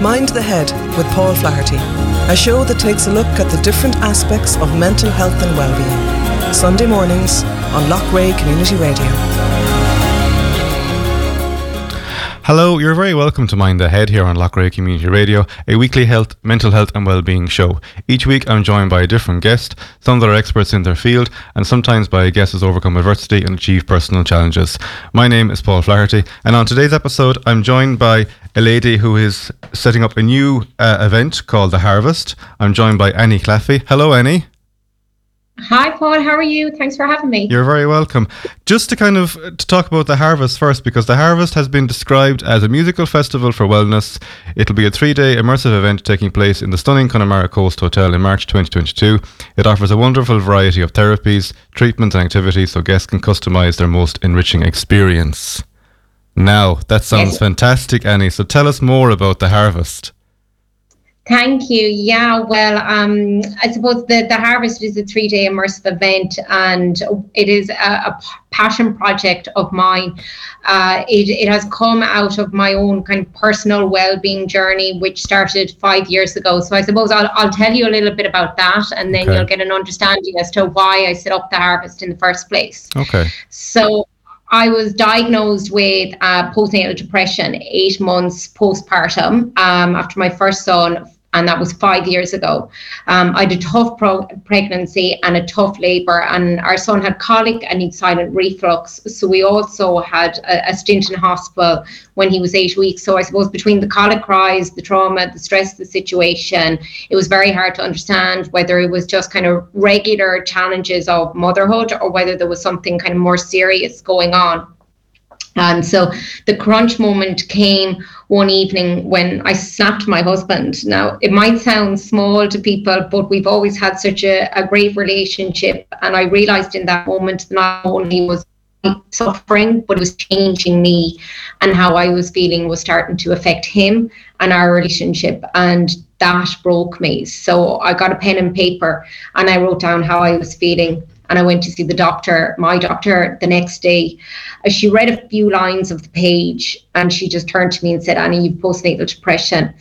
Mind the Head with Paul Flaherty, a show that takes a look at the different aspects of mental health and well-being. Sunday mornings on Loughrea Community Radio. Hello, you're very welcome to Mind the Head here on Loughrea Community Radio, a weekly health, mental health and well-being show. Each week I'm joined by a different guest, some that are experts in their field, and sometimes by a guest who's overcome adversity and achieved personal challenges. My name is Paul Flaherty, and on today's episode I'm joined by a lady who is setting up a new uh, event called The Harvest. I'm joined by Annie Claffey. Hello, Annie. Hi, Paul. How are you? Thanks for having me. You're very welcome. Just to kind of uh, to talk about the Harvest first, because the Harvest has been described as a musical festival for wellness. It'll be a three-day immersive event taking place in the stunning Connemara Coast Hotel in March 2022. It offers a wonderful variety of therapies, treatments, and activities, so guests can customize their most enriching experience. Now, that sounds yes. fantastic, Annie. So tell us more about the Harvest. Thank you. Yeah, well, um, I suppose the, the Harvest is a three day immersive event and it is a, a passion project of mine. Uh, it, it has come out of my own kind of personal well being journey, which started five years ago. So I suppose I'll, I'll tell you a little bit about that and then okay. you'll get an understanding as to why I set up the Harvest in the first place. Okay. So I was diagnosed with uh, postnatal depression eight months postpartum um, after my first son and that was five years ago. Um, I had a tough pro- pregnancy and a tough labour, and our son had colic and he'd silent reflux. So we also had a, a, stint in hospital when he was eight weeks. So I suppose between the colic cries, the trauma, the stress the situation, it was very hard to understand whether it was just kind of regular challenges of motherhood or whether there was something kind of more serious going on. And so the crunch moment came one evening when I slapped my husband. Now, it might sound small to people, but we've always had such a, a great relationship. And I realized in that moment not only was suffering, but it was changing me and how I was feeling was starting to affect him and our relationship. And that broke me. So I got a pen and paper and I wrote down how I was feeling and I went to see the doctor, my doctor, the next day. Uh, she read a few lines of the page and she just turned to me and said, Annie, you've postnatal depression.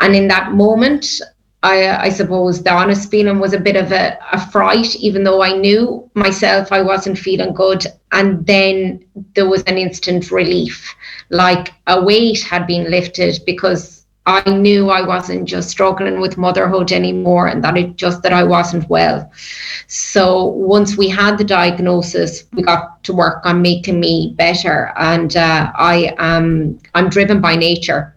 And in that moment, I, I suppose the honest feeling was a bit of a, a fright, even though I knew myself I wasn't feeling good. And then there was an instant relief, like a weight had been lifted because I knew I wasn't just struggling with motherhood anymore and that it just that I wasn't well. So once we had the diagnosis, we got to work on making me better. And uh, I am I'm driven by nature.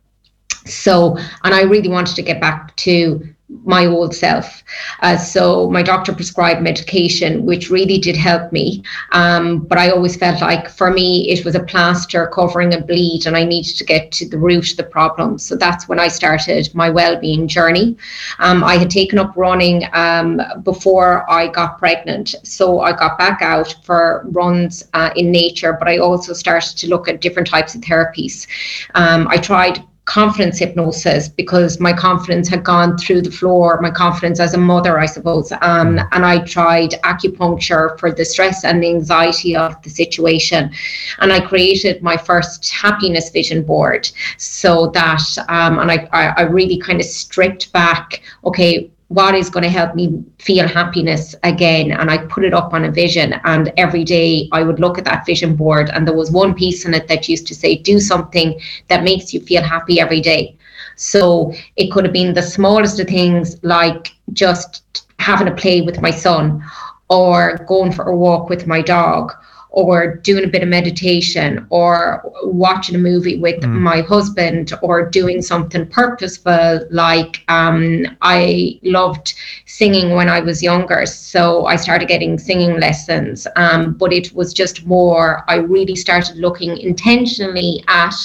So and I really wanted to get back to my old self. Uh, so my doctor prescribed medication, which really did help me. Um, but I always felt like for me, it was a plaster covering a bleed, and I needed to get to the root of the problem. So that's when I started my well-being journey. Um, I had taken up running um, before I got pregnant, so I got back out for runs uh, in nature. But I also started to look at different types of therapies. Um, I tried confidence hypnosis because my confidence had gone through the floor, my confidence as a mother, I suppose. Um, mm. and I tried acupuncture for the stress and the anxiety of the situation. And I created my first happiness vision board so that, um, and I, I, I really kind of stripped back, okay, what is going to help me feel happiness again? And i put it up on a vision and every day i would look at that vision board and there was one piece in it that used to say do something that makes you feel happy every day. So it could have been the smallest of things like just having a play with my son or going for a walk with my dog or doing a bit of meditation or watching a movie with mm. my husband or doing something purposeful like um, i loved singing when i was younger so i started getting singing lessons um, but it was just more i really started looking intentionally at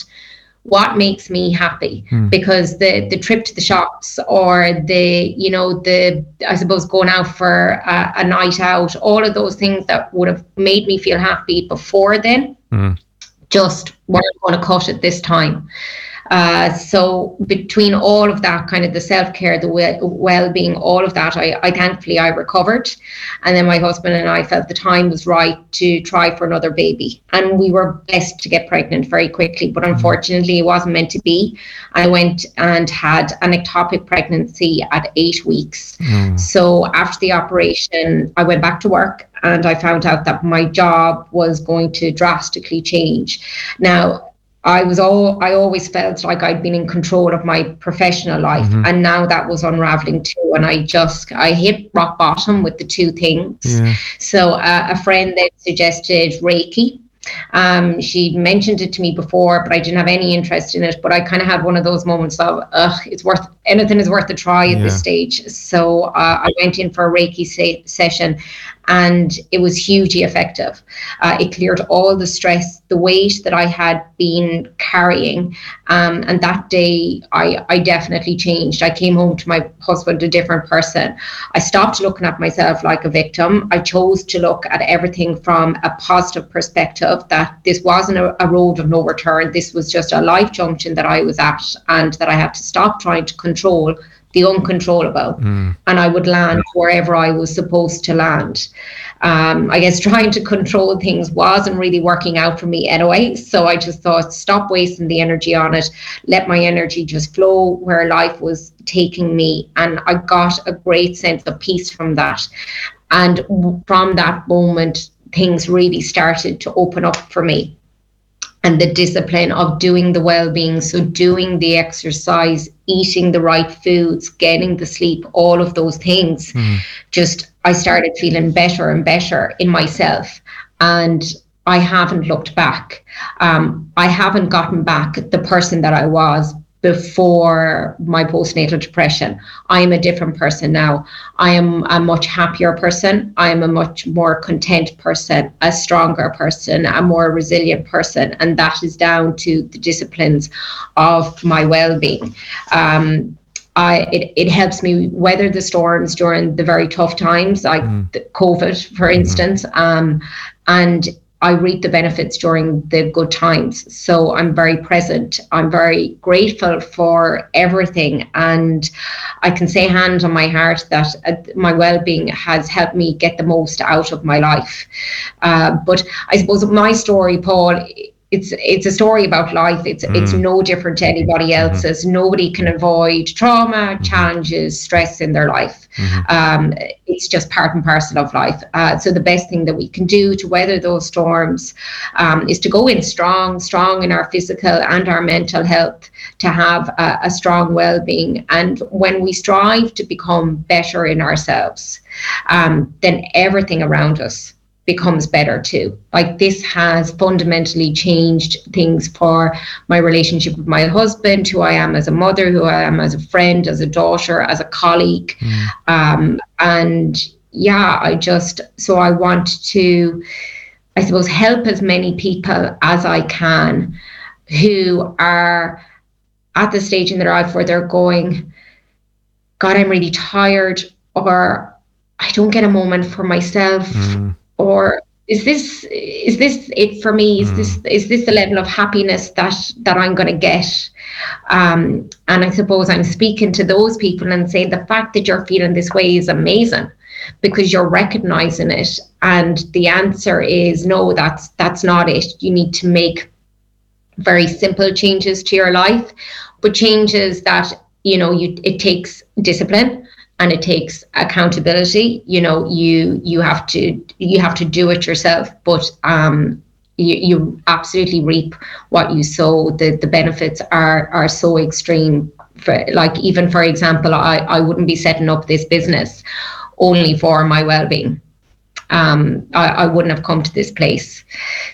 what makes me happy mm. because the the trip to the shops or the you know the i suppose going out for a, a night out all of those things that would have made me feel happy before then mm. just weren't going to cut it this time Uh, so between all of that, kind of the self care, the well being, all of that, I, I thankfully I recovered, and then my husband and I felt the time was right to try for another baby, and we were blessed to get pregnant very quickly, but unfortunately it wasn't meant to be. I went and had an ectopic pregnancy at eight weeks. Mm. So after the operation, I went back to work and I found out that my job was going to drastically change. Now, I was all I always felt like I'd been in control of my professional life mm-hmm. and now that was unraveling too and I just I hit rock bottom with the two things. Yeah. So uh, a friend then suggested Reiki um, she mentioned it to me before, but I didn't have any interest in it. But I kind of had one of those moments of, ugh, it's worth anything is worth a try at yeah. this stage. So uh, I went in for a Reiki se- session, and it was hugely effective. Uh, it cleared all the stress, the weight that I had been carrying. Um, and that day, I, I definitely changed. I came home to my husband a different person. I stopped looking at myself like a victim. I chose to look at everything from a positive perspective that this wasn't a, a road of no return. This was just a life junction that I was at, and that I had to stop trying to control the uncontrollable, mm. and I would land wherever I was supposed to land. Um, I guess trying to control things wasn't really working out for me anyway. So I just thought, stop wasting the energy on it, let my energy just flow where life was taking me. And I got a great sense of peace from that. And from that moment, things really started to open up for me and the discipline of doing the well-being. So doing the exercise eating the right foods getting the sleep all of those things. Mm. just i started feeling better and better in myself and i haven't looked back. Um, i haven't gotten back the person that i was before my postnatal depression. I am a different person now. I am a much happier person. I am a much more content person, a stronger person, a more resilient person. And that is down to the disciplines of my well being. Um, I, it, it helps me weather the storms during the very tough times, like mm. COVID, for instance. Um, and I reap the benefits during the good times. So I'm very present. I'm very grateful for everything. And I can say, hand on my heart, that uh, my well being has helped me get the most out of my life. Uh, but I suppose my story, Paul, it's it's a story about life. It's mm. it's no different to anybody mm-hmm. else's. Mm-hmm. Nobody can avoid trauma, mm-hmm. challenges, stress in their life. Mm-hmm. Um, it's just part and parcel of life. Uh, so the best thing that we can do to weather those storms um, is to go in strong, strong in our physical and our mental health, to have a, a strong well-being. And when we strive to become better in ourselves, um, then everything around us becomes better too. Like this has fundamentally changed things for my relationship with my husband, who I am as a mother, who I am as a friend, as a daughter, as a colleague. Mm. Um, and yeah, I just, so I want to, I suppose, help as many people as I can who are at the stage in their life where they're going, God, I'm really tired, or I don't get a moment for myself. Mm or is this is this it for me? Is mm. this is this the level of happiness that that i'm going to get? Um, and i suppose i'm speaking to those people and saying the fact that you're feeling this way is amazing because you're recognizing it. And the answer is no that's that's not it. You need to make very simple changes to your life but changes that you know you it takes discipline and it takes accountability you know you you have to you have to do it yourself but um you, you absolutely reap what you sow the the benefits are are so extreme for like even for example i i wouldn't be setting up this business only for my well-being um, I, I wouldn't have come to this place.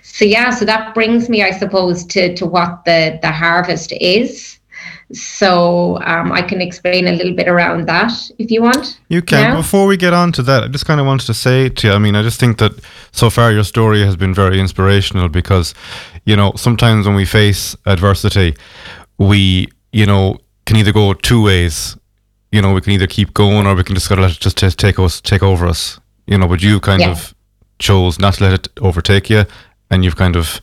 So yeah, so that brings me, I suppose, to to what the the harvest is. So um, I can explain a little bit around that if you want. You can. Now. Before we get on to that, I just kind of wanted to say to you, I mean, I just think that so far your story has been very inspirational because, you know, sometimes when we face adversity, we, you know, can either go two ways. You know, we can either keep going or we can just gotta let it just take us, take over us. You know, but you kind yeah. of chose not to let it overtake you, and you've kind of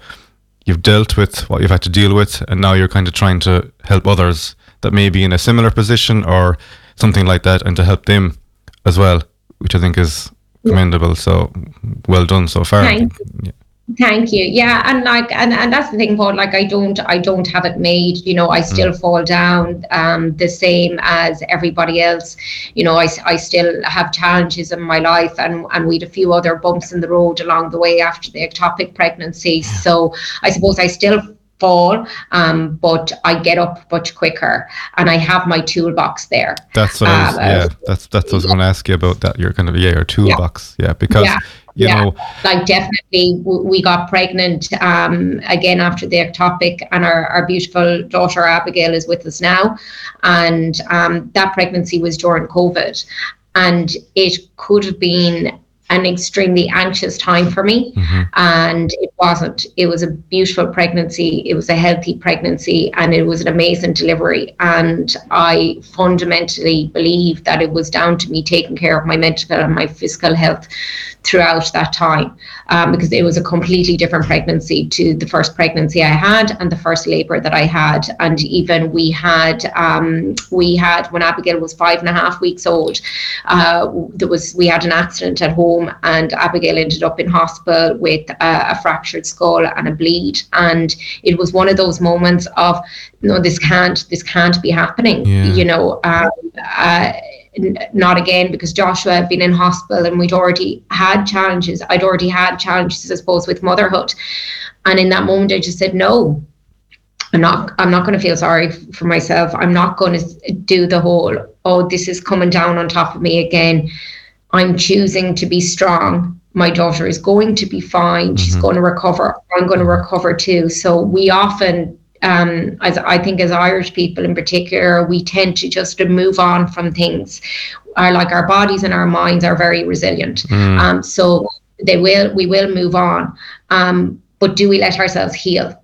you've dealt with what you've had to deal with, and now you're kind of trying to help others that may be in a similar position or something like that, and to help them as well, which I think is commendable. So well done so far. You. Thank you. Yeah, and like, and, and that's the thing, Paul. Like, I don't, I don't have it made. You know, I still mm. fall down um, the same as everybody else. You know, I, I still have challenges in my life, and and we had a few other bumps in the road along the way after the ectopic pregnancy. So I suppose I still fall, um, but I get up much quicker, and I have my toolbox there. That's what I was, um, yeah. That's that's what I was going to ask you about. That your kind of yeah, your toolbox, yeah, yeah because. Yeah. You yeah, know, like definitely, we got pregnant um, again after the ectopic, and our, our beautiful daughter Abigail is with us now, and um, that pregnancy was during COVID, and it could have been an extremely anxious time for me. Mm-hmm. And it wasn't. It was a beautiful pregnancy. It was a healthy pregnancy and it was an amazing delivery. And I fundamentally believe that it was down to me taking care of my mental and my physical health throughout that time um, because it was a completely different pregnancy to the first pregnancy I had and the first labor that I had. And even we had, um, we had when Abigail was five and a half weeks old, uh, there was we had an accident at home and Abigail ended up in hospital with a fractured skull and a bleed. And it was one of those moments of no, this can't, this can't be happening. Yeah. You know. Um, uh, not again because Joshua had been in hospital and we'd already had challenges. I'd already had challenges, I suppose, with motherhood. And in that moment, I just said, no, I'm not, I'm not going to feel sorry for myself. I'm not going to do the whole, oh, this is coming down on top of me again. I'm choosing to be strong. My daughter is going to be fine. Mm-hmm. She's going to recover. I'm going to recover too. So we often um, as I think as Irish people in particular, we tend to just to move on from things. Our like our bodies and our minds are very resilient. Mm. Um, so they will we will move on. Um, but do we let ourselves heal?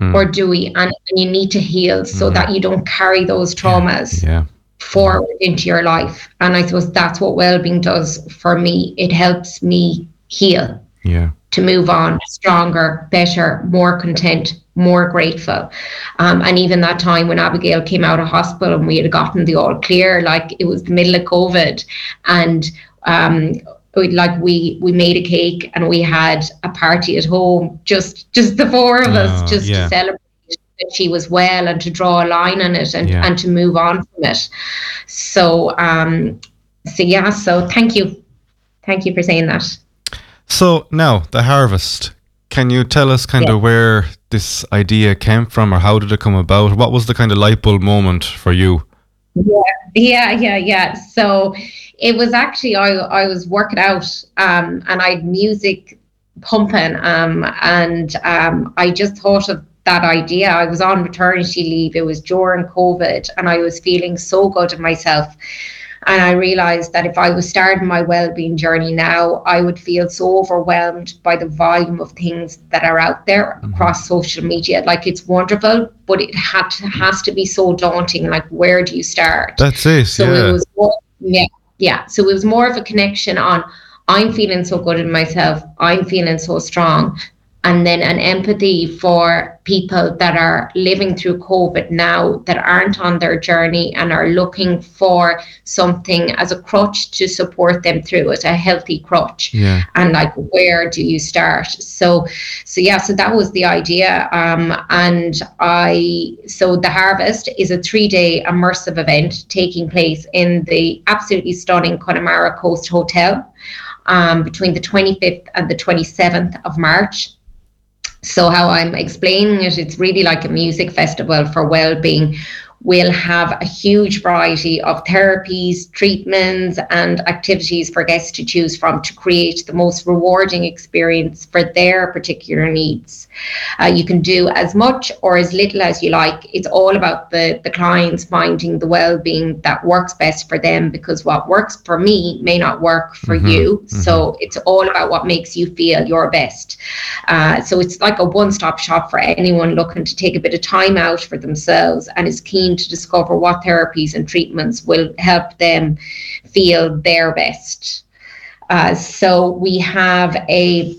Mm. Or do we and, and, you need to heal so mm. that you don't carry those traumas yeah. Yeah. forward into your life. And I suppose that's what well-being does for me. It helps me heal. Yeah. To move on stronger, better, more content, more grateful. Um, and even that time when Abigail came out of hospital and we had gotten the all clear, like it was the middle of COVID, and um, like we we made a cake and we had a party at home, just just the four of us, oh, just yeah. to celebrate that she was well and to draw a line on it and, yeah. and to move on from it. So um, so yeah, so thank you, thank you for saying that. So now the harvest. Can you tell us kind yeah. of where this idea came from or how did it come about? What was the kind of light bulb moment for you? Yeah, yeah, yeah, yeah. So it was actually I I was working out um, and I had music pumping um, and um, I just thought of that idea. I was on maternity leave. It was during COVID and I was feeling so good of myself. And I realized that if I was starting my well-being journey now, I would feel so overwhelmed by the volume of things that are out there mm-hmm. across social media. Like it's wonderful, but it had to, has to be so daunting. Like where do you start? That's it. So yeah. it was more, yeah, yeah. So it was more of a connection on I'm feeling so good in myself. I'm feeling so strong and then an empathy for people that are living through COVID now that aren't on their journey and are looking for something as a crutch to support them through it, a healthy crutch. Yeah. And like, where do you start? So, so yeah, so that was the idea. Um, and I, so the harvest is a three day immersive event taking place in the absolutely stunning Connemara Coast Hotel. Um, between the 25th and the 27th of March. So, how I'm explaining it, it's really like a music festival for well being will have a huge variety of therapies, treatments, and activities for guests to choose from to create the most rewarding experience for their particular needs. Uh, you can do as much or as little as you like. It's all about the, the clients finding the well being that works best for them because what works for me may not work for mm-hmm. you. Mm-hmm. So it's all about what makes you feel your best. Uh, so it's like a one stop shop for anyone looking to take a bit of time out for themselves and is keen to discover what therapies and treatments will help them feel their best. Uh, so we have a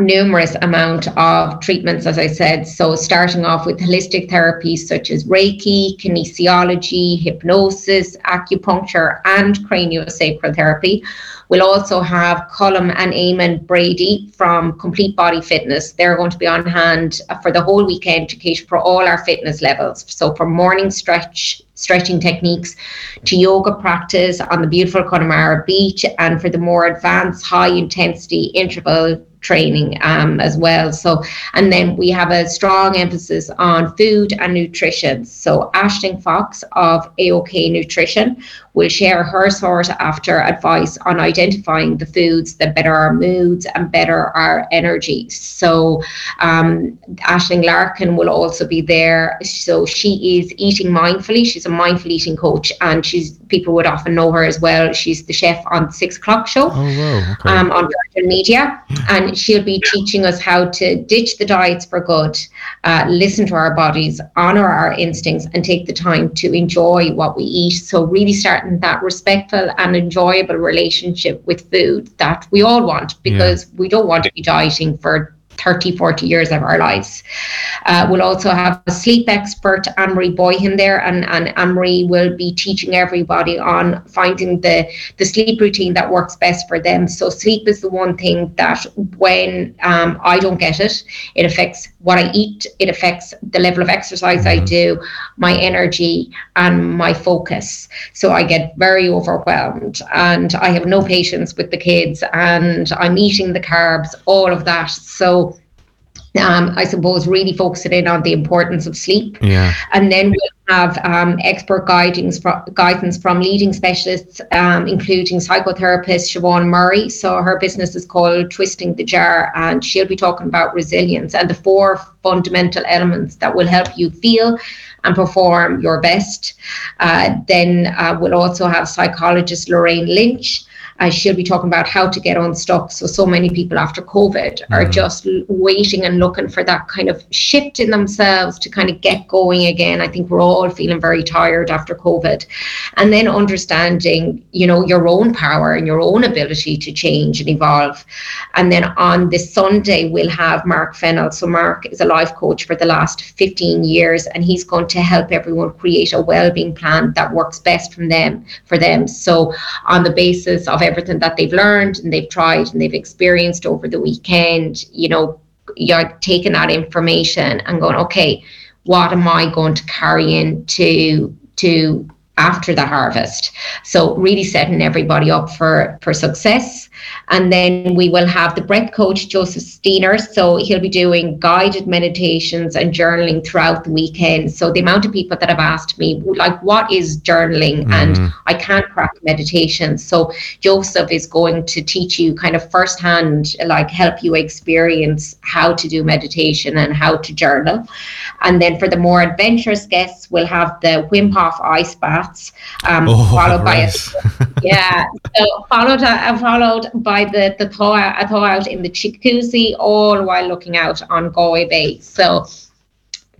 numerous amount of treatments, as I said. So starting off with holistic therapies such as Reiki, kinesiology, hypnosis, acupuncture, and craniosacral therapy. We'll also have Colum and Eamon Brady from Complete Body Fitness. They're going to be on hand for the whole weekend to cater for all our fitness levels. So from morning stretch stretching techniques to yoga practice on the beautiful Connemara beach and for the more advanced high intensity interval training um, as well. So, and then we have a strong emphasis on food and nutrition. So, Ashling Fox of AOK Nutrition will share her sought after advice on identifying the foods that better our moods and better our energy. So, um, Aisling Larkin will also be there. So, she is eating mindfully. She's a mindful eating coach, and she's people would often know her as well. She's the chef on Six O'clock Show Oh, wow. Okay. um, on Virgin Media, and she'll be teaching us how to ditch the diets for good, uh, listen to our bodies, honor our instincts, and take the time to enjoy what we eat. So, really starting that respectful and enjoyable relationship with food that we all want because we don't want to be dieting for 30, 40 years of our lives. Uh, we'll also have a sleep expert, Anne-Marie Boyhan there, and, and Anne-Marie will be teaching everybody on finding the, the sleep routine that works best for them. So sleep is the one thing that when um, I don't get it, it affects what I eat, it affects the level of exercise I do, my energy and my focus. So I get very overwhelmed and I have no patience with the kids and I'm eating the carbs, all of that. So um, I suppose really focusing in on the importance of sleep. Yeah. And then we'll have um, expert guidance from, guidance from leading specialists, um, including psychotherapist Siobhan Murray. So her business is called Twisting the Jar, and she'll be talking about resilience and the four fundamental elements that will help you feel and perform your best. Uh, then uh, we'll also have psychologist Lorraine Lynch. Uh, she'll be talking about how to get unstuck. So, so many people after COVID are just waiting and looking for that kind of shift in themselves to kind of get going again. I think we're all feeling very tired after COVID. And then understanding, you know, your own power and your own ability to change and evolve. And then on this Sunday, we'll have Mark Fennell. So, Mark is a life coach for the last 15 years, and he's going to help everyone create a well-being plan that works best from them for them. So, on the basis of everything that they've learned and they've tried and they've experienced over the weekend, you know, you're taking that information and going, okay, what am I going to carry into to after the harvest? So really setting everybody up for for success. And then we will have the breath coach Joseph Steiner. So he'll be doing guided meditations and journaling throughout the weekend. So the amount of people that have asked me, like, what is journaling? And I can't crack meditation. So Joseph is going to teach you kind of firsthand, like help you experience how to do meditation and how to journal. And then for the more adventurous guests, we'll have the Wim Hof ice baths, um, Oh, followed by a right. yeah, so followed uh, followed by the the thaw thaw out in the jacuzzi, all while looking out on Galway Bay. So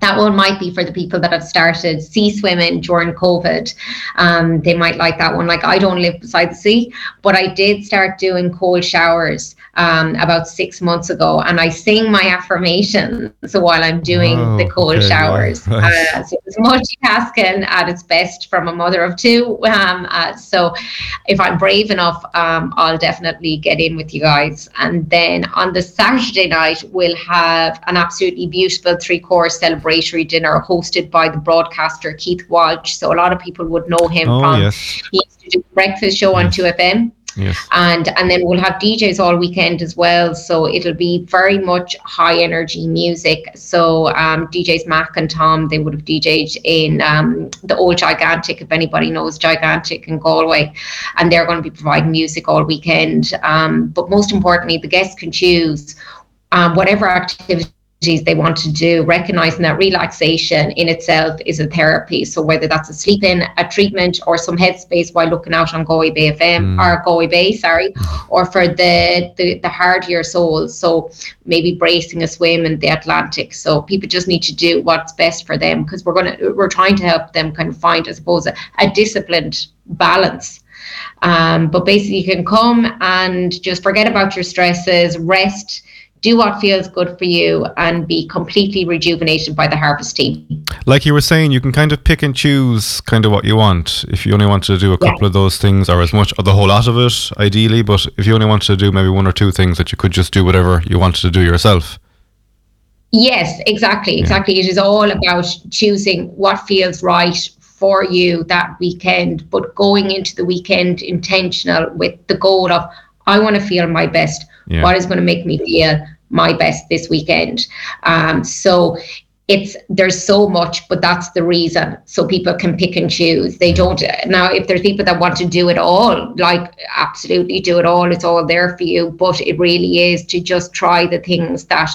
that one might be for the people that have started sea swimming during COVID. Um, they might like that one. Like I don't live beside the sea, but I did start doing cold showers um, about six months ago, and I sing my affirmations while I'm doing Oh, the cold okay, showers. right. Uh, so it's multitasking at its best from a mother of two. Um, uh, so if I'm brave enough, um, I'll definitely get in with you guys. And then on the Saturday night, we'll have an absolutely beautiful three course celebratory dinner hosted by the broadcaster Keith Walsh. So a lot of people would know him Oh, from yes. he used to do breakfast show on 2FM Yes. and and then we'll have DJs all weekend as well. So it'll be very much high energy music. So um, DJs Mac and Tom they would have DJed in um, the old Gigantic if anybody knows Gigantic in Galway, and they're going to be providing music all weekend. Um, but most importantly, the guests can choose um, whatever activity they want to do, recognizing that relaxation in itself is a therapy. So whether that's a sleep in, a treatment, or some headspace while looking out on Galway Bay FM or Galway Bay, sorry, or for the the, the hardier souls. So maybe bracing a swim in the Atlantic. So people just need to do what's best for them because we're gonna we're trying to help them kind of find, I suppose, a, a disciplined balance. Um, but basically, you can come and just forget about your stresses, rest, do what feels good for you and be completely rejuvenated by the harvest team. Like you were saying, you can kind of pick and choose kind of what you want. If you only want to do a couple yeah. of those things or as much or the whole lot of it, ideally, but if you only want to do maybe one or two things that you could just do whatever you wanted to do yourself. Yes, exactly, exactly. Yeah. It is all about choosing what feels right for you that weekend, but going into the weekend intentional with the goal of I want to feel my best. Yeah. What is going to make me feel my best this weekend? Um, so it's there's so much, but that's the reason. So people can pick and choose. They don't now. If there's people that want to do it all, like absolutely do it all. It's all there for you. But it really is to just try the things that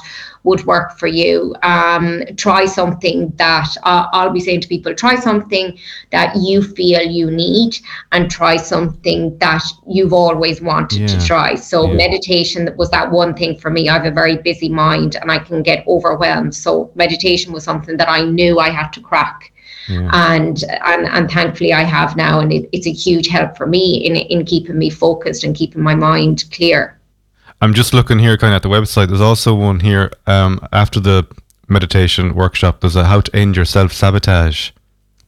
would work for you. Um, try something that uh, I'll be saying to people try something that you feel you need and try something that you've always wanted yeah. to try. So, yeah. meditation was that one thing for me. I have a very busy mind and I can get overwhelmed. So, meditation was something that I knew I had to crack. Yeah. And, and and thankfully I have now, and it, it's a huge help for me in in keeping me focused and keeping my mind clear. I'm just looking here, kind of at the website. There's also one here um, after the meditation workshop. There's a how to end your self sabotage,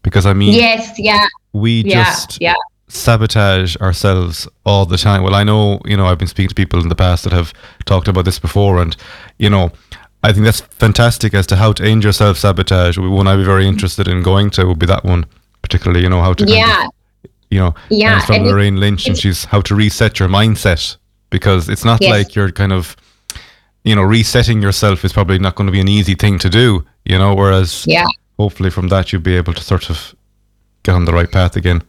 because I mean, yes, yeah, we yeah, just yeah. sabotage ourselves all the time. Well, I know, you know, I've been speaking to people in the past that have talked about this before, and you know, I think that's fantastic as to how to end your self sabotage. One I'd be very interested in going to would be that one, particularly. You know how to, yeah. Kind of, you know, yeah, from Lorraine Lynch, and she's how to reset your mindset because it's not yes. like you're kind of you know resetting yourself is probably not going to be an easy thing to do you know whereas yeah hopefully from that you'll be able to sort of get on the right path again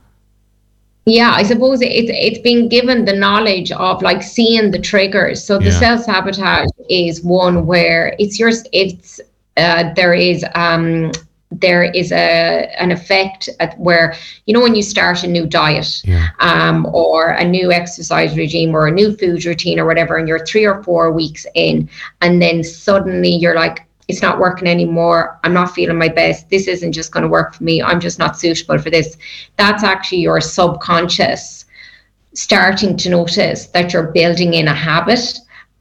yeah i suppose it's it's been given the knowledge of like seeing the triggers so the yeah. self-sabotage is one where it's yours it's uh, there is um there is a an effect at where you know when you start a new diet yeah. um, or a new exercise regime or a new food routine or whatever and you're three or four weeks in and then suddenly you're like it's not working anymore. I'm not feeling my best. This isn't just going to work for me. I'm just not suitable for this. That's actually your subconscious starting to notice that you're building in a habit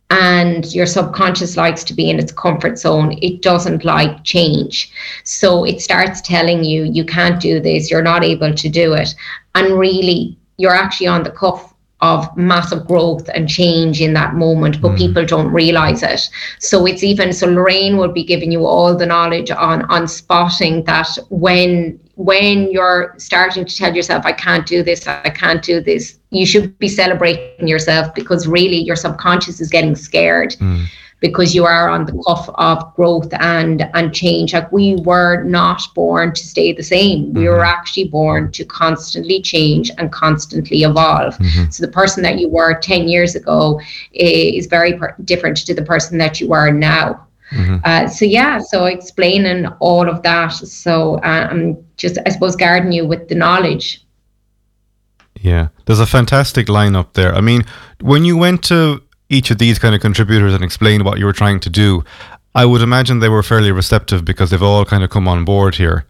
and your subconscious likes to be in its comfort zone. It doesn't like change. So it starts telling you, you can't do this, you're not able to do it. And really, you're actually on the cuff of massive growth and change in that moment, but mm. people don't realize it. So it's even so Lorraine will be giving you all the knowledge on on spotting that when when you're starting to tell yourself, I can't do this, I can't do this, you should be celebrating yourself because really your subconscious is getting scared. Mm because you are on the cuff of growth and and change like we were not born to stay the same we mm-hmm. were actually born to constantly change and constantly evolve mm-hmm. so the person that you were 10 years ago is very per- different to the person that you are now mm-hmm. uh, so yeah so explaining all of that so um just i suppose guarding you with the knowledge yeah there's a fantastic line up there i mean when you went to each of these kind of contributors and explained what you were trying to do, I would imagine they were fairly receptive because they've all kind of come on board here.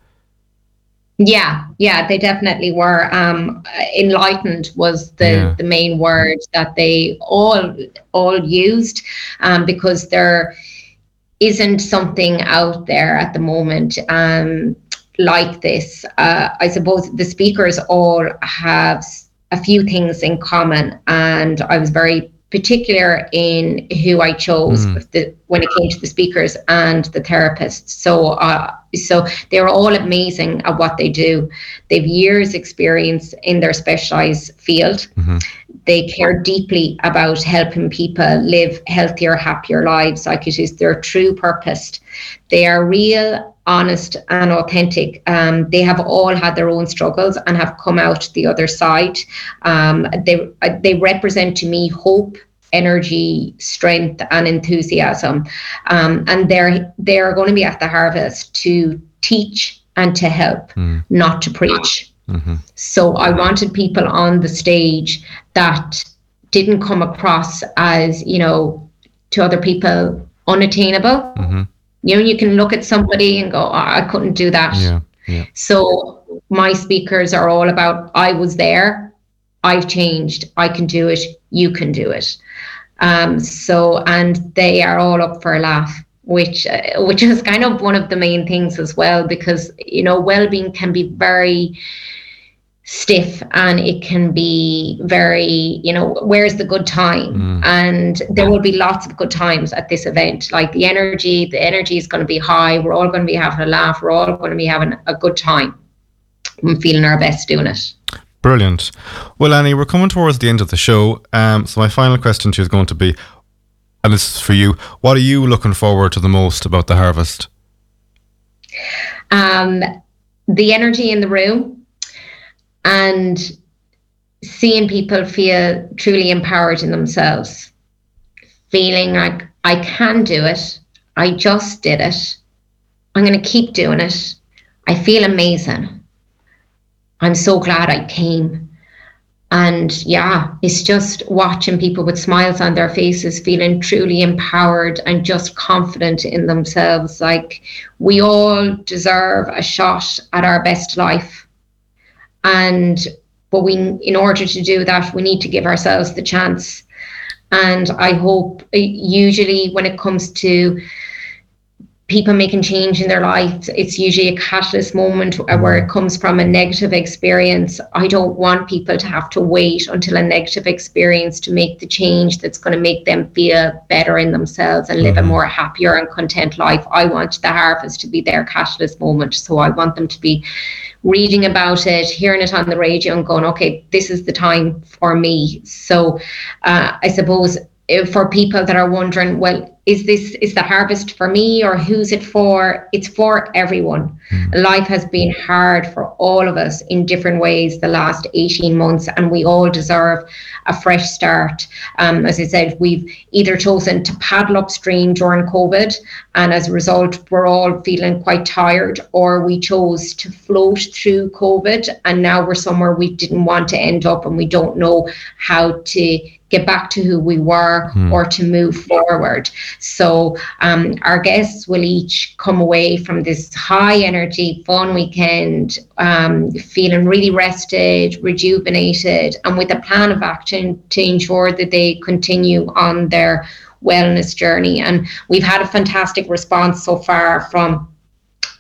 Yeah, yeah, they definitely were. Um, enlightened was the yeah. the main word that they all all used, um, because there isn't something out there at the moment um, like this. Uh, I suppose the speakers all have a few things in common, and I was very particular in who I chose mm. the, when it came to the speakers and the therapists. So, uh, so they're all amazing at what they do. They've years experience in their specialized field. Mm-hmm. They care deeply about helping people live healthier, happier lives. Like it is their true purpose. They are real honest and authentic. Um, they have all had their own struggles and have come out the other side. Um, they they represent to me hope, energy, strength, and enthusiasm. Um, and they're they're going to be at the harvest to teach and to help, mm. not to preach. Mm-hmm. So I wanted people on the stage that didn't come across as you know to other people unattainable. Mm-hmm you know, you can look at somebody and go, oh, I couldn't do that. Yeah, yeah. So my speakers are all about I was there, I've changed, I can do it, you can do it. Um, so, and they are all up for a laugh, which uh, which is kind of one of the main things as well, because you know, well-being can be very stiff and it can be very you know where's the good time? Mm. and there will be lots of good times at this event. Like the energy the energy is going to be high. We're all going to be having a laugh. We're all going to be having a good time. And feeling our best doing it. Brilliant. Well annie we're coming towards the end of the show. Um, so my final question to you is going to be and this is for you. What are you looking forward to the most about the harvest? Um, the energy in the room and seeing people feel truly empowered in themselves, feeling like I can do it, I just did it, I'm going to keep doing it, I feel amazing. I'm so glad I came. And yeah, it's just watching people with smiles on their faces, feeling truly empowered and just confident in themselves. Like we all deserve a shot at our best life and but we in order to do that we need to give ourselves the chance and i hope uh, usually when it comes to people making change in their life it's usually a catalyst moment where it comes from a negative experience i don't want people to have to wait until a negative experience to make the change that's going to make them feel better in themselves and live mm-hmm. a more happier and content life i want the harvest to be their catalyst moment so i want them to be reading about it, hearing it on the radio, and going, okay, this is the time for me. So uh, I suppose for people that are wondering, well, is this is the harvest for me or who's it for? It's for everyone. Mm. Life has been hard for all of us in different ways the last 18 months, and we all deserve a fresh start. Um, as I said, we've either chosen to paddle upstream during COVID, and as a result, we're all feeling quite tired, or we chose to float through COVID, and now we're somewhere we didn't want to end up, and we don't know how to get back to who we were mm. or to move forward. So um, our guests will each come away from this high energy, fun weekend, um, feeling really rested, rejuvenated, and with a plan of action to ensure that they continue on their wellness journey. And we've had a fantastic response so far from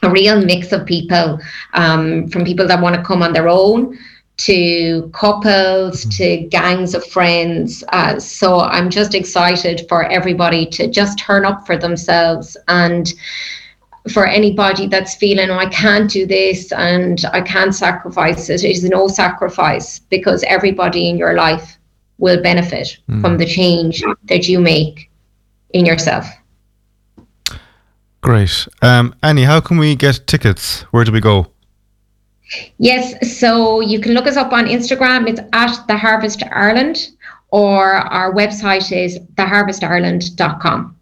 a real mix of people, um, from people that want to come on their own to couples, mm-hmm. to gangs of friends. Uh, so I'm just excited for everybody to just turn up for themselves and for anybody that's feeling, oh, I can't do this and I can't sacrifice it. It is no sacrifice because everybody in your life will benefit mm. from the change that you make in yourself. Great. Um, Annie, how can we get tickets? Where do we go? Yes, so you can look us up on Instagram. It's at the Harvest Ireland, or our website is theharvestireland.com.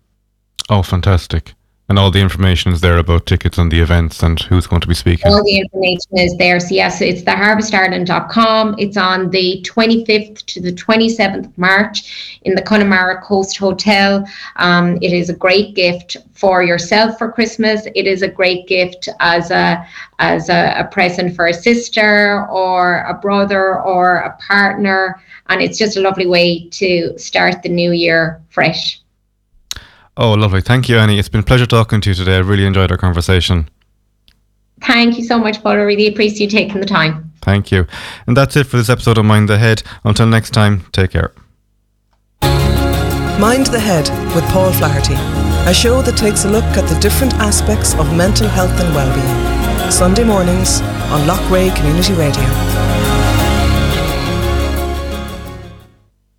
Oh, fantastic. And all the information is there about tickets and the events and who's going to be speaking. All the information is there. So, yes, it's theharvestireland.com. It's on the 25th to the 27th of March in the Connemara Coast Hotel. Um, it is a great gift for yourself for Christmas. It is a great gift as a as a, a present for a sister or a brother or a partner. And it's just a lovely way to start the new year fresh. Oh, lovely. Thank you, Annie. It's been a pleasure talking to you today. I really enjoyed our conversation. Thank you so much, Paul. I really appreciate you taking the time. Thank you. And that's it for this episode of Mind the Head. Until next time, take care. Mind the Head with Paul Flaherty, a show that takes a look at the different aspects of mental health and well-being. Sunday mornings on Loughrea Community Radio.